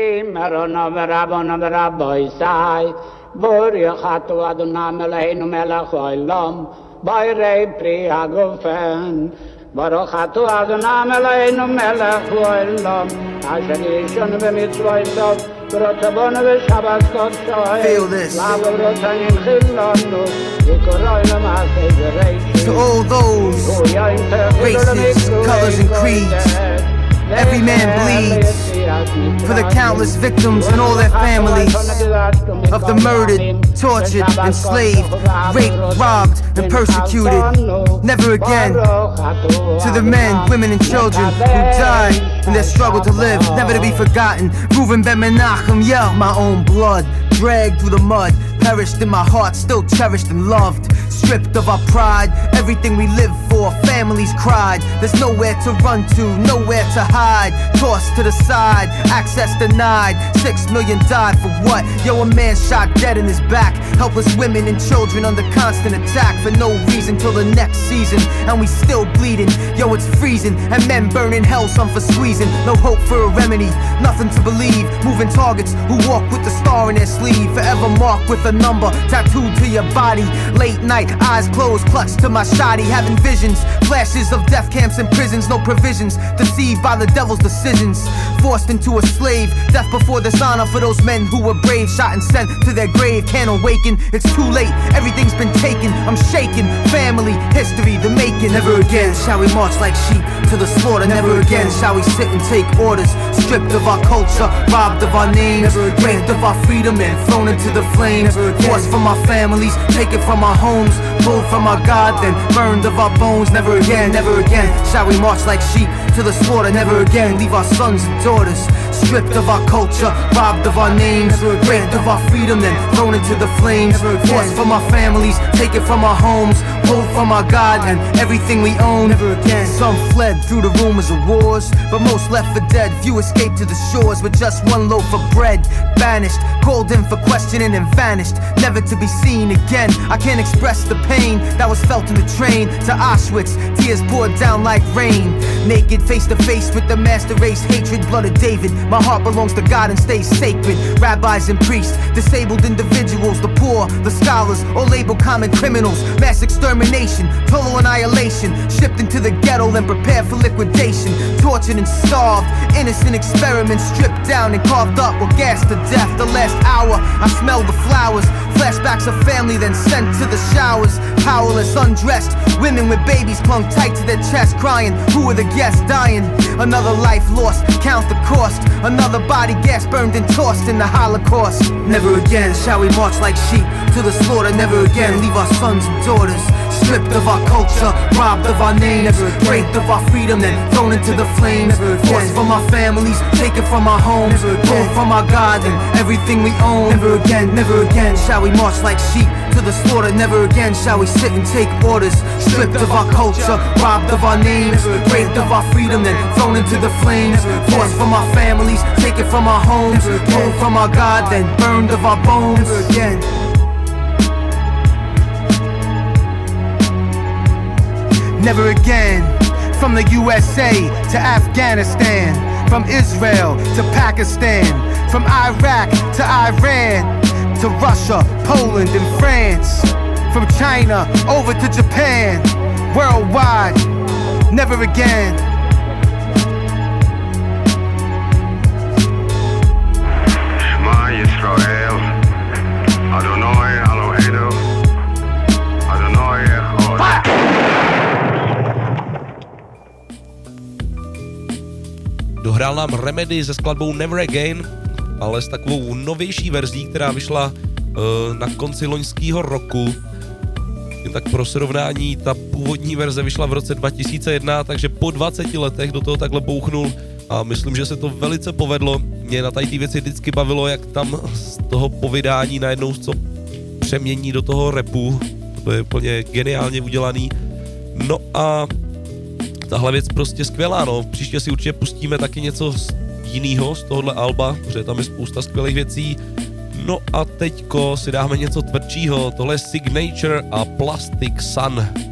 Sabri merona verabona veraboy sai. Bor yachatu adonam Eloheinu melech olam. Bayrei pri hagofen. Baruch atu Adonam Eloheinu melech olam. Asher yishon v'mitzvoytov. V'rotzavonu v'shabbat kodshoi. Feel this. Lavo v'rotzanim chilonu. V'koroinu ma'aseh v'reishi. To all those races, colors, and creeds, every man bleeds for the countless victims and all their families of the murdered, tortured, enslaved, raped, robbed, and persecuted. Never again to the men, women, and children who died in their struggle to live, never to be forgotten. Reuven Ben Menachem, yeah, my own blood, dragged through the mud, perished in my heart, still cherished and loved. Stripped of our pride, everything we live for, families cried. There's nowhere to run to, nowhere to hide. Tossed to the side, access denied. Six million died for what? Yo, a man shot dead in his back. Helpless women and children under constant attack for no reason till the next season. And we still bleeding. Yo, it's freezing. And men burning hell, some for squeezing. No hope for a remedy, nothing to believe. Moving targets who walk with the star in their sleeve. Forever marked with a number tattooed to your body. Late night, eyes closed, clutched to my shoddy. Having visions, flashes of death camps and prisons. No provisions, deceived by the devil's decisions. Forced into a slave, death before dishonor for those men who were brave. Shot and sent to their grave, can't awaken. It's too late, everything's been taken. I'm shaken, family, history, the making. Never again shall we march like sheep to the slaughter. Never again shall we sit and take orders. Stripped of our culture, robbed of our names, raped of our freedom and thrown into the flames. Forced from our families, taken from our homes, pulled from our God, then burned of our bones. Never again, never again shall we march like sheep to the slaughter. Never again leave our sons and daughters stripped of our culture, robbed of our names, raped of our freedom, then thrown into the flames. Forced from our families, taken from our homes, pulled from our God and everything we own. Never again. Some fled through the rumors of wars, but most left for dead. Few escaped to the shores with just one loaf of bread. Banished, called in for questioning and vanished, never to be seen again. I can't express the pain that was felt in the train to Auschwitz. Tears poured down like rain. Naked, face to face with the master race, hatred, blood of David. My heart belongs to God and stays sacred. Rabbis and priests, disabled individuals, the poor, the scholars, all labeled common criminals. Mass extermination, total annihilation. Shipped into the ghetto and prepared for liquidation. Tortured and starved, innocent experiments stripped down and carved up or gassed to death. The last hour, I smell the flowers. Flashbacks of family, then sent to the showers. Powerless, undressed, women with babies clung tight to their chest, crying, Who are the guests dying? Another life lost, count the cost. Another body gas burned and tossed in the Holocaust. Never again shall we march like sheep to the slaughter. Never again leave our sons and daughters stripped of our culture, robbed of our names, raped of our freedom, then thrown into the flames. Forced from our families, taken from our homes, pulled from our God and everything we own. Never again, never again shall we march like sheep to the slaughter. Never again shall we sit and take orders. Stripped of our culture, robbed of our names, raped of our freedom, then thrown into the flames. Forced from our families, taken from our homes, pulled from our God, then burned of our bones. Never again. Never again. From the USA to Afghanistan, from Israel to Pakistan, from Iraq to Iran, to Russia, Poland, and France, from China over to Japan, worldwide. Never again. Dohrál nám Remedy se skladbou Never Again, ale s takovou novější verzí, která vyšla uh, na konci loňského roku. Jen tak pro srovnání, ta původní verze vyšla v roce 2001, takže po 20 letech do toho takhle bouchnul a myslím, že se to velice povedlo. Mě na tady ty věci vždycky bavilo, jak tam z toho povídání najednou co přemění do toho repu. To je úplně geniálně udělaný. No a tahle věc prostě skvělá, no. Příště si určitě pustíme taky něco z jinýho z tohohle alba, protože tam je spousta skvělých věcí. No a teďko si dáme něco tvrdšího, tohle je Signature a Plastic Sun.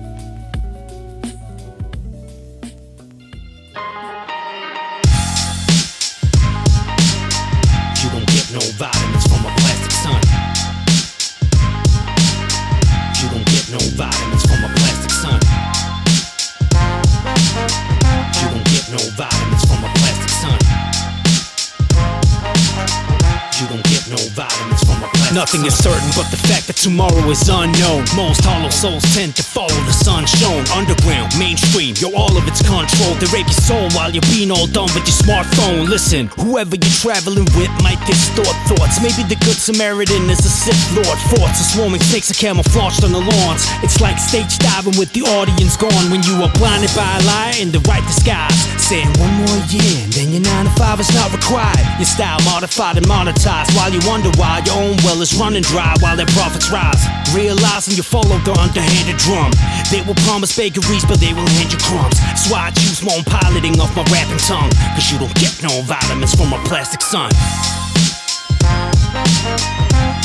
Nothing is certain but the fact that tomorrow is unknown. Most hollow souls tend to follow the sun shown. Underground, mainstream, yo, all of it's controlled. They rape your soul while you're being all done with your smartphone. Listen, whoever you're traveling with might distort thoughts. Maybe the good Samaritan is a Sith Lord. Forts of swarming snakes are camouflaged on the lawns. It's like stage diving with the audience gone when you are blinded by a lie in the right disguise. Saying one more year, and then your 9 to 5 is not required. Your style modified and monetized while you wonder why your own well is running dry while their profits rise. Realizing you follow the underhanded drum. They will promise bakeries, but they will hand you crumbs. So I choose my own piloting off my rapping tongue. Cause you don't get no vitamins from a plastic sun.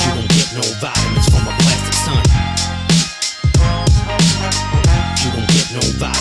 You don't get no vitamins from a plastic sun. You don't get no vitamins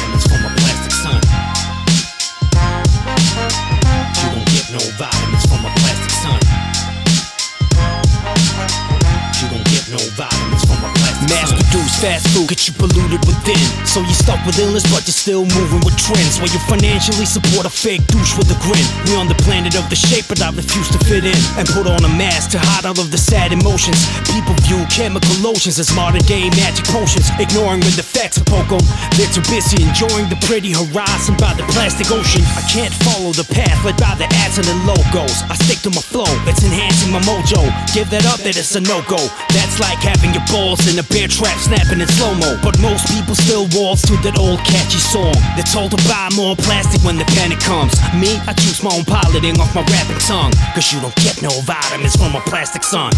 fast get you polluted within. So you're stuck with illness, but you're still moving with trends. Where you financially support a fake douche with a grin. We on the planet of the shape, but I refuse to fit in. And put on a mask to hide all of the sad emotions. People view chemical lotions as modern day magic potions. Ignoring when the facts are poke. They're too busy enjoying the pretty horizon by the plastic ocean. I can't follow the path led by the ads and the logos. I stick to my flow, it's enhancing my mojo. Give that up, that it's a no go. That's like having your balls in a bear trap snapping in slow mo. But most people still waltz to that old catchy song. They're told to buy more plastic when the panic comes. Me, I choose my own piloting off my rapping tongue. Cause you don't get no vitamins from a plastic sun.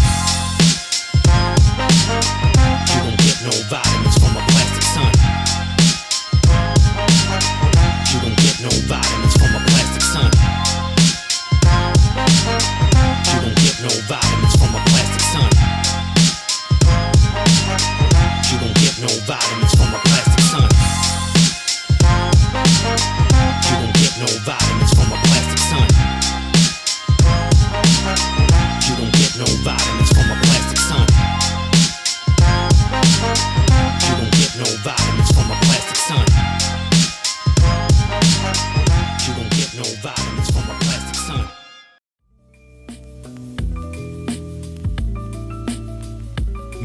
You don't get no vitamins from a plastic sun. You don't get no vitamins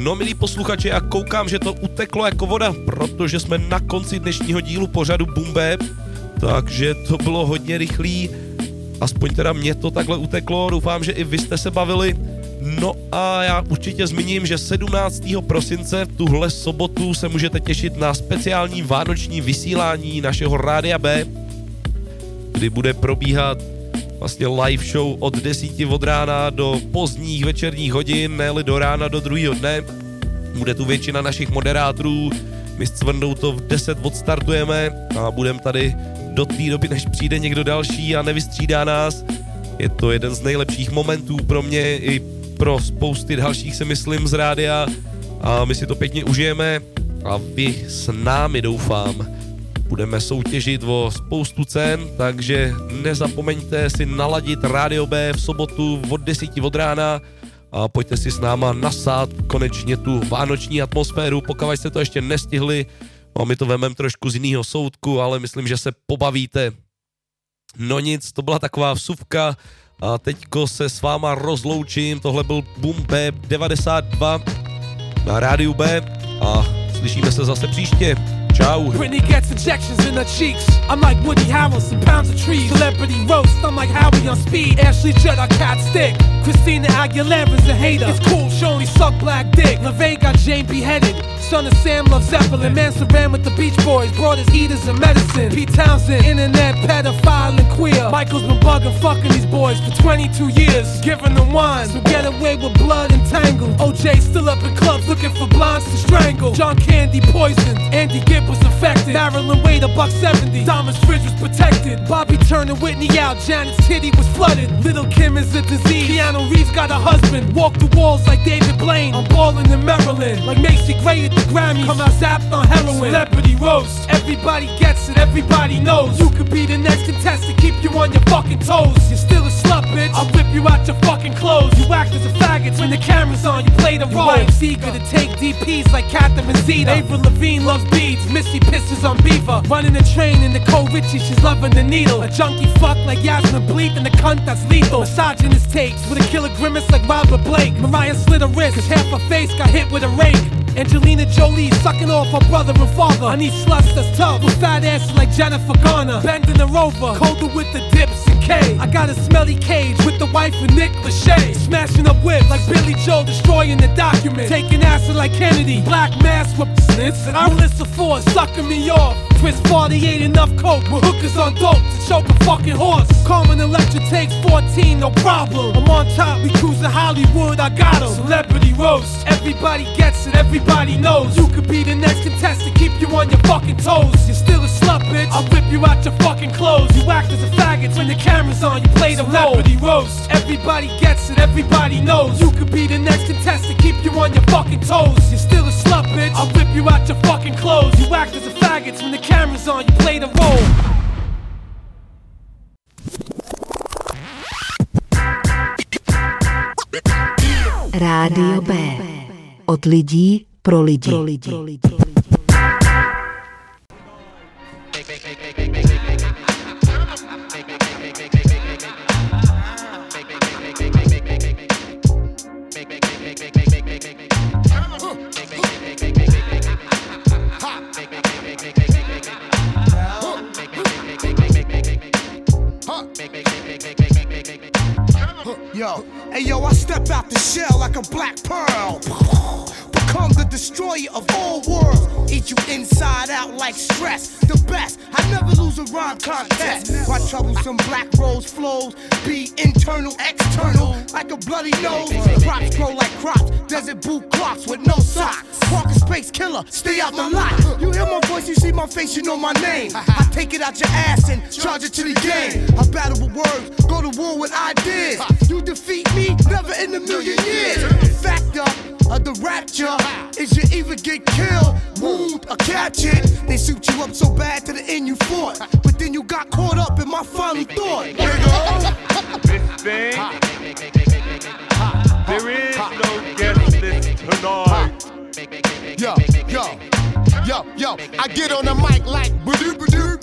No milí posluchači, já koukám, že to uteklo jako voda, protože jsme na konci dnešního dílu pořadu Bumbe, takže to bylo hodně rychlý, aspoň teda mě to takhle uteklo, doufám, že i vy jste se bavili. No a já určitě zmíním, že 17. prosince v tuhle sobotu se můžete těšit na speciální vánoční vysílání našeho Rádia B, kdy bude probíhat vlastně live show od 10 od rána do pozdních večerních hodin, ne do rána do druhého dne. Bude tu většina našich moderátorů, my s Cvrndou to v 10 odstartujeme a budeme tady do té doby, než přijde někdo další a nevystřídá nás. Je to jeden z nejlepších momentů pro mě i pro spousty dalších, si myslím, z rádia a my si to pěkně užijeme a vy s námi doufám budeme soutěžit o spoustu cen, takže nezapomeňte si naladit Rádio B v sobotu od 10 od rána a pojďte si s náma nasát konečně tu vánoční atmosféru, pokud jste to ještě nestihli, a my to vememe trošku z jiného soudku, ale myslím, že se pobavíte. No nic, to byla taková vsuvka a teďko se s váma rozloučím, tohle byl Boom B 92 na rádiu B a slyšíme se zase příště. Britney gets injections in her cheeks. I'm like Woody Harrelson, pounds of trees. Celebrity roast, I'm like Howie on speed. Ashley Judd, I cat stick. Christina Aguilera's a hater. It's cool, she only suck black dick. LaVey got Jayne beheaded. Son of Sam loves Zeppelin. Manson ran with the Beach Boys, brought his heaters and medicine. Pete Townshend, internet pedophile and queer. Michael's been bugging, fucking these boys for 22 years. Giving them wine, so get away with blood entangled. OJ still up in clubs looking for blondes to strangle. John Candy poisoned. Andy Gibb was infected. Marilyn Wade, a buck 70. Thomas Fridge was protected. Bobby turning Whitney out. Janet's titty was flooded. Little Kim is a disease. Keanu Reeves got a husband. Walk the walls like David Blaine. I'm balling in Maryland. Like Macy Gray at the Grammys. Come out zapped on heroin. Celebrity roast. Everybody gets it. Everybody knows. You could be the next contestant. Keep you on your fucking toes. You're still a slut, bitch. I'll rip you out your fucking clothes. You act as a faggot when the camera's on. You play the role. Wife's eager to take DPs like Catherine Zeta. Avril Lavigne loves beads, Missy pisses on Beaver. Running a train in the Cole Richie, she's loving the needle. A junkie fuck like Yasmine Bleeth and the cunt that's lethal. Misogynist takes with a killer grimace like Robert Blake. Mariah slit her wrist, cause half her face got hit with a rake. Angelina Jolie sucking off her brother and father. I need sluts that's tough with fat asses like Jennifer Garner. Bending the rover, colder with the dips I got a smelly cage with the wife of Nick Lachey. Smashing up whip like Billy Joe, destroying the document. Taking acid like Kennedy. Black mask with snits. And I'm Melissa Ford sucking me off. Twist 48 enough coke with hookers on dope to choke a fucking horse. Carmen Electra takes 14, no problem. I'm on top, we cruising Hollywood, I got 'em. Celebrity roast, everybody gets it, everybody knows. You could be the next contestant, keep you on your fucking toes. You're still a slut, bitch. I'll rip you out your fucking clothes. You act as a faggot when the camera's on, you play the role. Celebrity roast, everybody gets it, everybody knows. You could be the next contestant, keep you on your fucking toes. You're still a slut, bitch. I'll rip you out your fucking clothes. You act as a faggot when the camera's on, you play the role. Rádio B. Od lidí pro lidi. Pro lidi. Yo, hey yo, I step out the shell like a black pearl. Become the destroyer of all worlds. Eat you inside out like stress. The best, I never lose a rhyme contest. My troublesome black rose flows be internal, external, like a bloody nose. Crops grow like crops, desert boot clocks with no socks. Parker space killer, stay out the lot. You hear my voice, you see my face, you know my name. I take it out your ass and charge it to the game. I battle with words, go to war with ideas. You million years. Factor of the rapture is you either get killed, wound, or captured. They suit you up so bad to the end you fought, but then you got caught up in my final thought. This thing, there is no guest list tonight. Yo, yo, yo, yo, I get on the mic like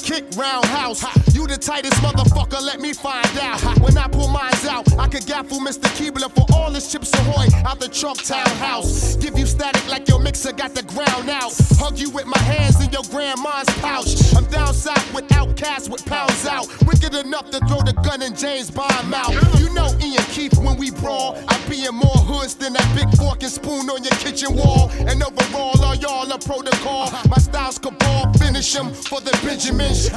kick roundhouse. You the tightest motherfucker, let me find out. When I pull mines out, I could gaffle Mr. Keebler for all his chips ahoy out the Trunk Town house. Give you static like your mixer got the ground out. Hug you with my hands in your grandma's pouch. I'm down south with outcasts with pounds out. Wicked enough to throw the gun in James Bond mouth. You know Ian Keith when we brawl. I be in more hoods than that big fork and spoon on your kitchen wall. And overall, all y'all a protocol. My style's cabal, finish 'em for the Benjamins.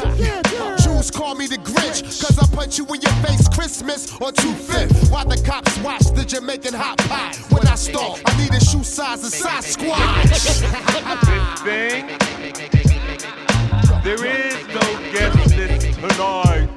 Jews call me the Grinch, cause I punch you in your face Christmas or two fifth. While the cops watch the Jamaican hot pot. When I start, I need a shoe size of Sasquatch. This thing, there is no guest list tonight.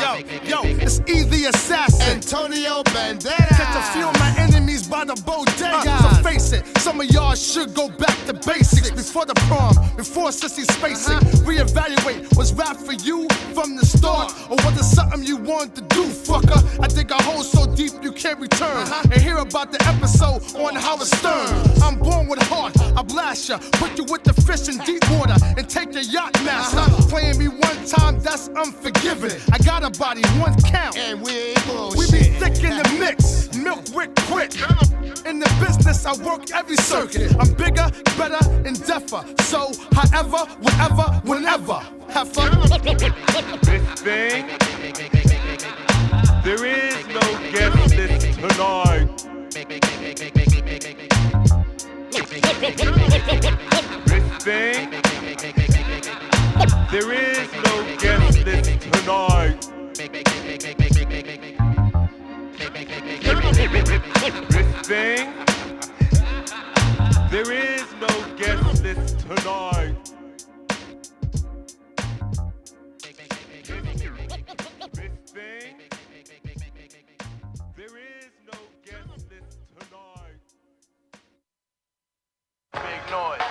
Yo, yo, it's E the assassin. Antonio Banderas. Catch a few of my enemies by the bodega. Uh-huh. So face it, some of y'all should go back to basics. Before the prom, before Sissy Spacek. Uh-huh. Reevaluate, was rap for you from the start? Uh-huh. Or was it something you wanted to do, fucker? I dig a hole so deep you can't return. And hear about the episode on Howard Stern. I'm born with heart, I blast ya. Put you with the fish in deep water and take your yacht master. Playing me one time, that's unforgiving. I got a body, one count. And we ain't We be thick in the mix, milk wick quick. In the business, I work every circuit. I'm bigger, better, and deafer. So, however, whatever, whenever. Have fun. This thing, there is no guest list tonight. This thing, there is no guest this thing, there is no guest list tonight. This thing, there is no guest list tonight. Big noise.